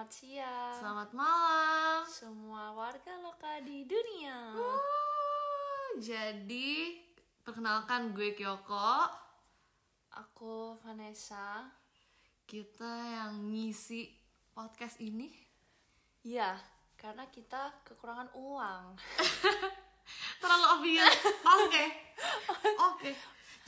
Selamat siang Selamat malam. semua warga loka di dunia. Wuh, jadi perkenalkan gue Kyoko. Aku Vanessa. Kita yang ngisi podcast ini. Ya, karena kita kekurangan uang. Terlalu obvious. Oke. Oke.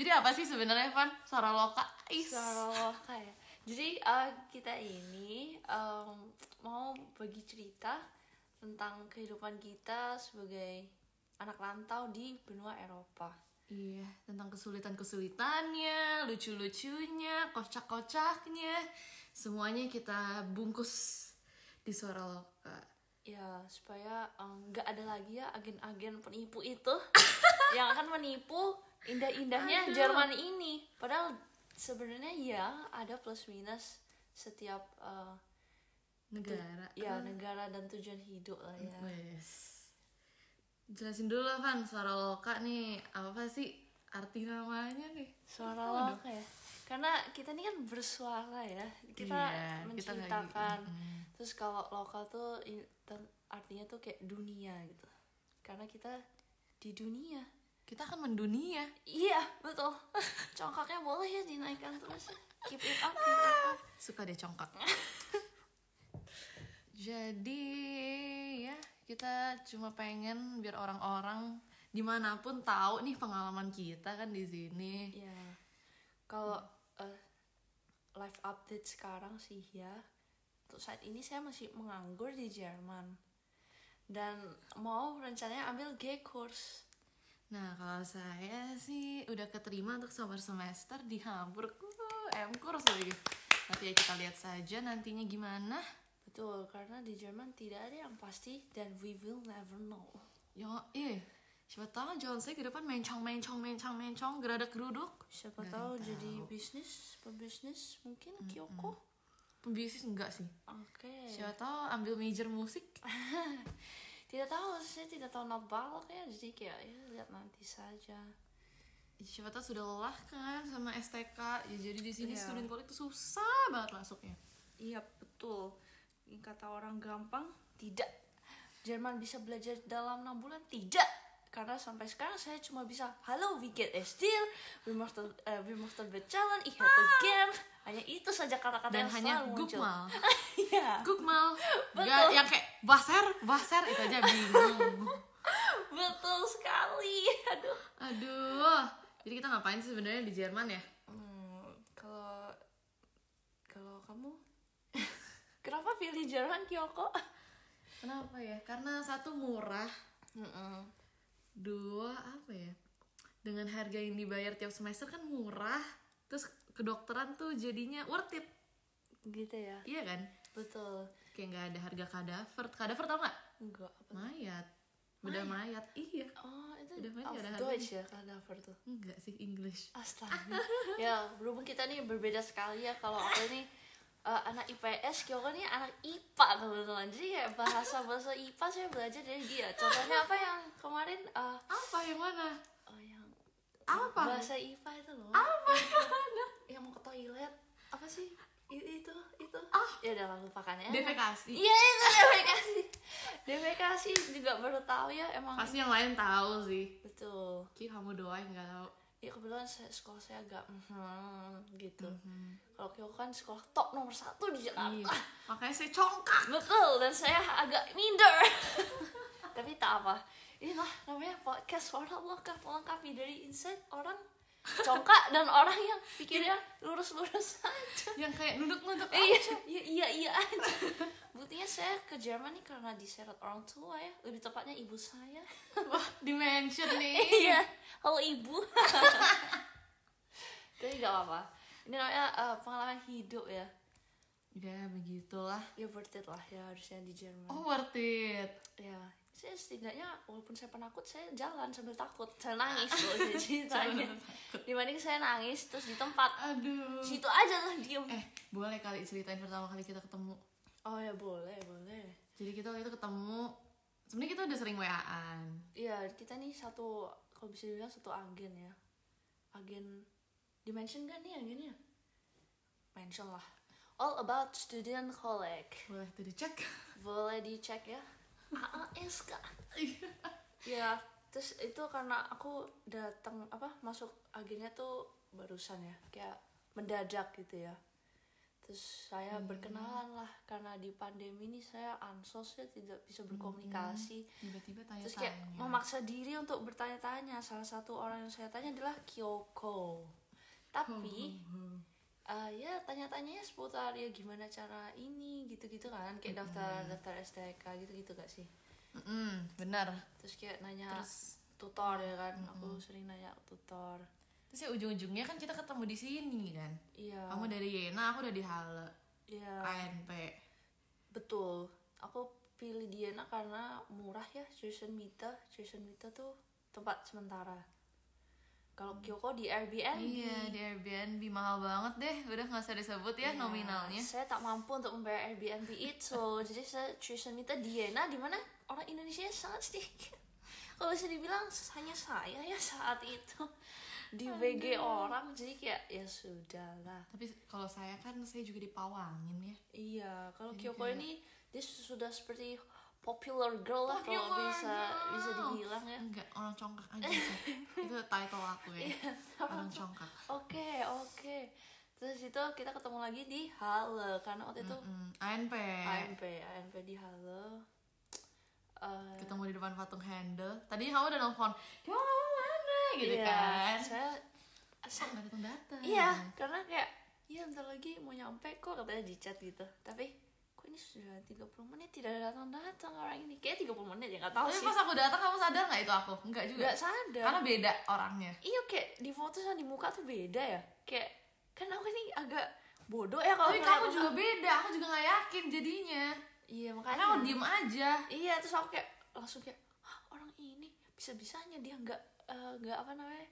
Jadi apa sih sebenarnya Van? Suara loka. Is. Suara loka ya. Jadi eh, kita ini em, mau bagi cerita tentang kehidupan kita sebagai anak rantau di benua Eropa. Iya, tentang kesulitan-kesulitannya, lucu-lucunya, kocak-kocaknya. Semuanya kita bungkus di suara loka. Ya, supaya nggak ada lagi ya agen-agen penipu itu yang akan menipu indah-indahnya. Jerman ini. Padahal sebenarnya ya ada plus minus setiap eh, Negara. ya negara dan tujuan hidup lah ya. Wes. Jelasin dulu lah Van, suara loka nih apa sih arti namanya nih? Suara Waduh. loka ya. Karena kita ini kan bersuara ya. Kita kita nggak menceritakan. gitu. Mm. Terus kalau lokal tuh artinya tuh kayak dunia gitu. Karena kita di dunia. Kita akan mendunia. Iya, betul. Congkaknya boleh ya dinaikkan terus. Keep it up, keep it up. Suka deh congkak. Jadi ya kita cuma pengen biar orang-orang di mana pun tahu nih pengalaman kita kan di sini. Iya. Kalau eh, live update sekarang sih ya. Untuk saat ini saya masih menganggur di Jerman. Dan mau rencananya ambil G course. Nah kalau saya sih udah keterima untuk summer semester di Hamburg. Uh, M course lagi. Nanti ya kita lihat saja nantinya gimana. Betul, karena di Jerman tidak ada yang pasti dan we will never know. Ya, eh, siapa tahu John saya ke depan mencong, mencong, mencong, mencong, geradak geruduk. Siapa Nggak tahu yang jadi tahu. bisnis, pebisnis mungkin Kyoko. Pembisnis enggak sih? Oke. Siapa tahu ambil major musik. Tidak tahu, saya tidak tahu nabalok ya, jadi kayak ya lihat nanti saja. Siapa tahu sudah lelah kan sama STK. Ya, jadi di sini Iya. student college itu susah banget masuknya. Iya betul. Kata orang gampang tidak. Jerman bisa belajar dalam enam bulan tidak. Karena sampai sekarang saya cuma bisa Halo, wie geht es dir? We must uh, we must bezahlen, ich hätte gern. Hanya itu saja kata-kata Dan yang hanya selalu muncul. gukmal. Iya. Gukmal. Gak yang kayak baser, baser itu aja bingung. Betul sekali. Aduh. Aduh. Jadi kita ngapain sih sebenarnya di Jerman ya? Hmm, kalau kalau kamu kenapa pilih Jerman Kyoko? Kenapa ya? Karena satu murah, Mm-mm. dua apa ya dengan harga yang dibayar tiap semester kan murah terus kedokteran tuh jadinya worth it Gitu ya. iya kan Betul. kayak nggak ada harga kadaver kadaver tau nggak Enggak apa mayat beda mayat iya Oh, itu Udah banyak auf ada Deutsch ya kadaver tuh. enggak sih English Astaga. ya, berhubung kita nih berbeda sekali ya kalau aku nih eh, anak IPS, Kyoko nih anak IPA kebetulan. Jadi kayak bahasa-bahasa IPA saya belajar dari dia. Contohnya apa yang kemarin eh, apa yang mana oh, yang Apa? bahasa IPA itu loh. apa Yang mau ke toilet. Apa sih? Itu, itu. Ah. Ya udah lah, lupakan ya. defekasi Iya, itu defekasi. defekasi juga baru tahu ya emang. pasti yang lain tahu sih Betul. Ki kamu doain nggak tahu Ya kebetulan saya, sekolah saya agak mhm, gitu. Kalau Kyoko kan sekolah top nomor satu di Jakarta. iya. makanya saya congkak Betul, dan saya agak minder. Tapi tak apa. Inilah namanya podcast Warna Lokal melengkapi dari insight orang congkak dan orang yang pikirnya lurus-lurus aja. yang kayak nunduk-nunduk iya, iya, iya, iya aja. Buktinya saya ke Jerman nih karena diseret orang tua ya. Lebih tepatnya ibu saya. wah dimension nih Iya, halo ibu. Tapi gak apa-apa. Ini namanya eh, pengalaman hidup ya. ya begitulah Ya worth it lah ya harusnya di Jerman. oh worth it Ya, saya setidaknya walaupun saya penakut, saya jalan sambil takut. Saya nangis loh jadi ceritanya. Dibanding saya nangis terus di tempat. aduh Situ aja lah diem. Eh, boleh kali ceritain pertama kali kita ketemu. Oh ya boleh, boleh. Jadi kita waktu itu ketemu, sebenarnya kita udah sering WA-an. Iya, kita nih satu, kalau bisa dibilang satu agen ya. Agen, dimension gak nih agennya? Mention lah. all about student collect boleh tuh dicek boleh dicek ya AASK ya terus itu karena aku datang apa masuk agennya tuh barusan ya kayak mendadak gitu ya. Terus saya berkenalan lah karena di pandemi ini saya ansos ya tidak bisa berkomunikasi. Tiba-tiba terus kayak tanya-tanya memaksa diri untuk bertanya-tanya. Salah satu orang yang saya tanya adalah Kyoko. Tapi eh, ya tanya-tanyanya seputar ya gimana cara ini gitu-gitu kan. Kayak daftar daftar STK gitu-gitu gak sih? Mm-mm, benar. Terus kayak nanya terus? tutor ya kan. Aku sering nanya tutor. Terus ya ujung-ujungnya kan kita ketemu di sini kan? Iya. Kamu dari Yena aku udah di Halle iya. ANP betul. Aku pilih Diana karena murah ya tuition Mita. Tuition Mita tuh tempat sementara kalau Kyoko di Airbnb. Iya di Airbnb. Mahal banget deh. Udah nggak usah disebut ya Iya, nominalnya. saya tak mampu untuk membayar Airbnb itu. Jadi saya tuition Mita Diana di mana? Orang Indonesia sangat sedikit. Kalau bisa dibilang hanya saya ya saat itu. Di BG orang jadi kayak ya sudahlah. Tapi kalau saya kan saya juga dipawangin ya. Iya, kalau Kyoko kayak- ini dia sudah seperti popular girl lah kalau bisa girl. bisa dibilang ya. enggak orang congkak aja sih itu title aku ya Iya. orang congkak Oke, oke. Terus itu kita ketemu lagi di Halle karena waktu itu Mm, ANP AMP, AMP di Halle. Eh, ketemu di depan patung handle tadi kamu udah nelfon kamu kamu mana gitu iya, kan Saya, saya nggak datang datang iya, karena kayak iya bentar lagi mau nyampe kok katanya di chat gitu. Tapi ini sudah 30 menit tidak datang-datang orang ini. Kayak 30 menit ya nggak tahu tapi sih. pas aku datang kamu sadar nggak itu aku enggak juga Nggak sadar. karena beda orangnya Iya kayak di foto sama di muka tuh beda ya. Kayak kan aku ini agak bodoh ya kalau tapi kamu juga beda aku juga nggak yakin jadinya Iya karena makanya. kamu diem aja Iya terus aku kayak langsung kayak "Hah, orang ini bisa bisanya dia nggak eh, nggak apa namanya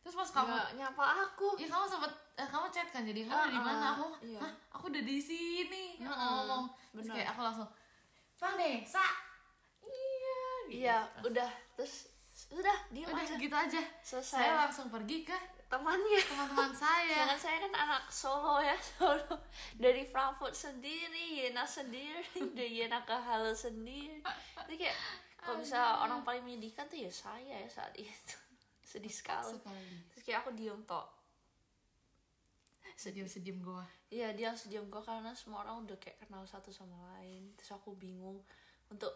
terus pas kamu nggak nyapa aku. Iya kamu sempet eh, kamu chat kan jadi kamu Ah, di mana ah, aku iya. hah aku udah di sini Kamu Mm-mm, ngomong terus kayak aku langsung Vanessa iya gitu. Iya udah terus udah diem udah aja. gitu aja. Selesai. Saya langsung pergi ke temannya. teman-teman saya. Jangan saya kan anak Solo ya Solo. Dari Frankfurt sendiri Yena sendiri dari Yena ke Halle sendiri. Itu kayak kalau bisa orang paling menyedihkan tuh ya saya ya saat itu. Sedih sekali. Sekali terus kayak aku diem tok sediam sediam gua. Iya dia diam gue karena semua orang udah kayak kenal satu sama lain. Terus aku bingung untuk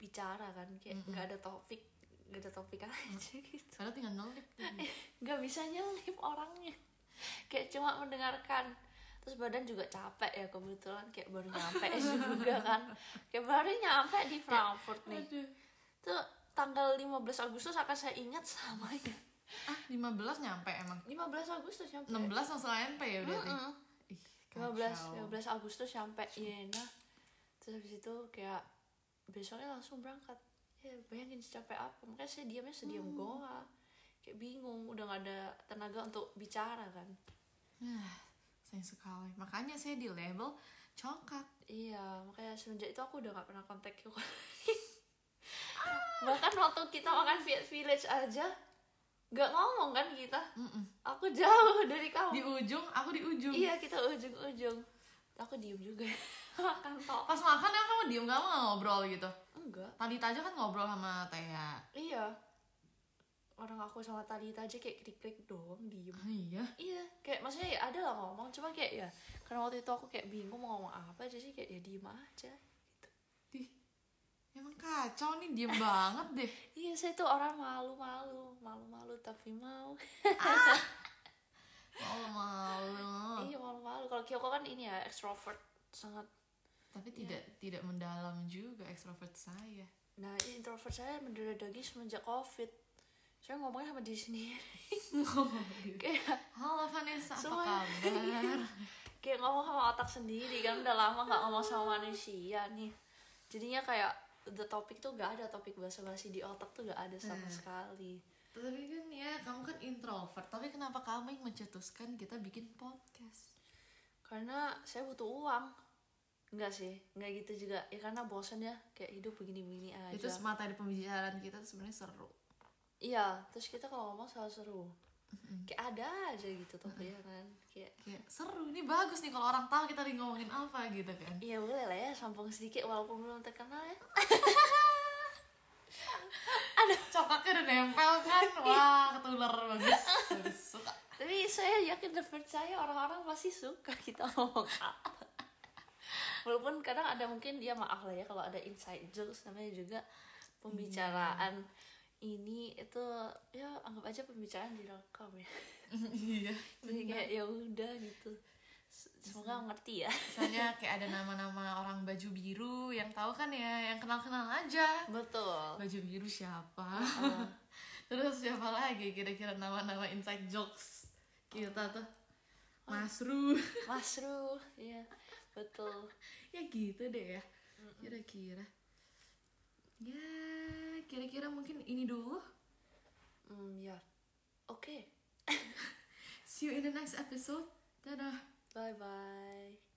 bicara kan kayak nggak ada topik nggak ada topik aja gitu. Padahal tinggal tadi. nggak bisa nyelip orangnya. Kayak cuma mendengarkan. Terus badan juga capek ya kebetulan kayak baru nyampe juga kan. Kayak baru nyampe di Frankfurt nih. Aduh. tuh tanggal 15 Agustus akan saya ingat selamanya ah 15 nyampe emang. 15 Agustus nyampe. 16 langsung ANP ya berarti? Mm-mm. Ih, 15 kacau. 15 Agustus sampai Yena terus habis itu kayak besoknya langsung berangkat. Ya bayangin secapek apa. Makanya saya diamnya sediam goa kayak bingung udah gak ada tenaga untuk bicara kan. Ah, sayang sekali. Makanya saya di label congkak iya makanya semenjak itu aku udah gak pernah kontak lagi. bahkan waktu kita makan Viet Village aja gak ngomong kan kita? Mm-mm. aku jauh dari kamu. Di ujung aku di ujung. Iya kita ujung-ujung. Aku diem juga. Makan tok pas makan ya kamu diem kamu nggak ngobrol gitu? Enggak. Tadi aja kan ngobrol sama Tea. Iya. Orang aku sama Talita aja kayak krik-krik doang diem. ah, iya? Iya, kayak maksudnya ya ada lah ngomong, cuma kayak ya karena waktu itu aku kayak bingung mau ngomong apa jadi kayak ya diem aja. Ih, emang kacau nih diem banget deh Iya, saya tuh orang malu-malu, malu-malu tapi mau. malu-malu Iya, malu-malu. Kalau Kyoko kan ini ya extrovert sangat. tapi tidak tidak mendalam juga ekstrovert saya Nah, introvert saya mendarah daging semenjak Covid. Saya ngomongnya sama diri sendiri. kayak halo Vanessa apa kabar kayak ngomong sama otak sendiri kan udah lama nggak ngomong sama manusia nih jadinya kayak the topik tuh gak ada topik basa-basi di otak tuh gak ada sama Hmm. sekali tapi kan ya kamu kan introvert tapi kenapa kamu yang mencetuskan kita bikin podcast karena saya butuh uang Enggak sih, enggak gitu juga. Ya karena bosan ya, kayak hidup begini-begini aja. itu semata di pembicaraan kita tuh sebenarnya seru Iya, terus kita kalau ngomong selalu seru. Kayak ada aja gitu tapi ya kan kayak kayak seru ini bagus nih kalau orang tahu kita lagi ngomongin apa gitu kan. Iya boleh lah ya, sambung sedikit walaupun belum terkenal ya. coklatnya udah nempel kan? Wah ketular bagus bagus suka. Tapi saya yakin dan percaya orang-orang pasti suka kita ngomong apa. Walaupun kadang ada mungkin dia maaf lah ya kalau ada inside jokes namanya juga pembicaraan ini itu ya anggap aja pembicaraan direkam ya. iya. Jadi kayak ya udah gitu. Semoga ngerti ya. misalnya kayak ada nama-nama orang baju biru yang tahu kan ya yang kenal-kenal aja. Betul. baju biru siapa? Terus siapa lagi kira-kira nama-nama inside jokes? Kita tuh. Masru. Masru, iya betul. ya gitu deh ya kira-kira ya kira-kira mungkin ini dulu Hmm, ya. Oke. see you in the next episode dadah Bye bye.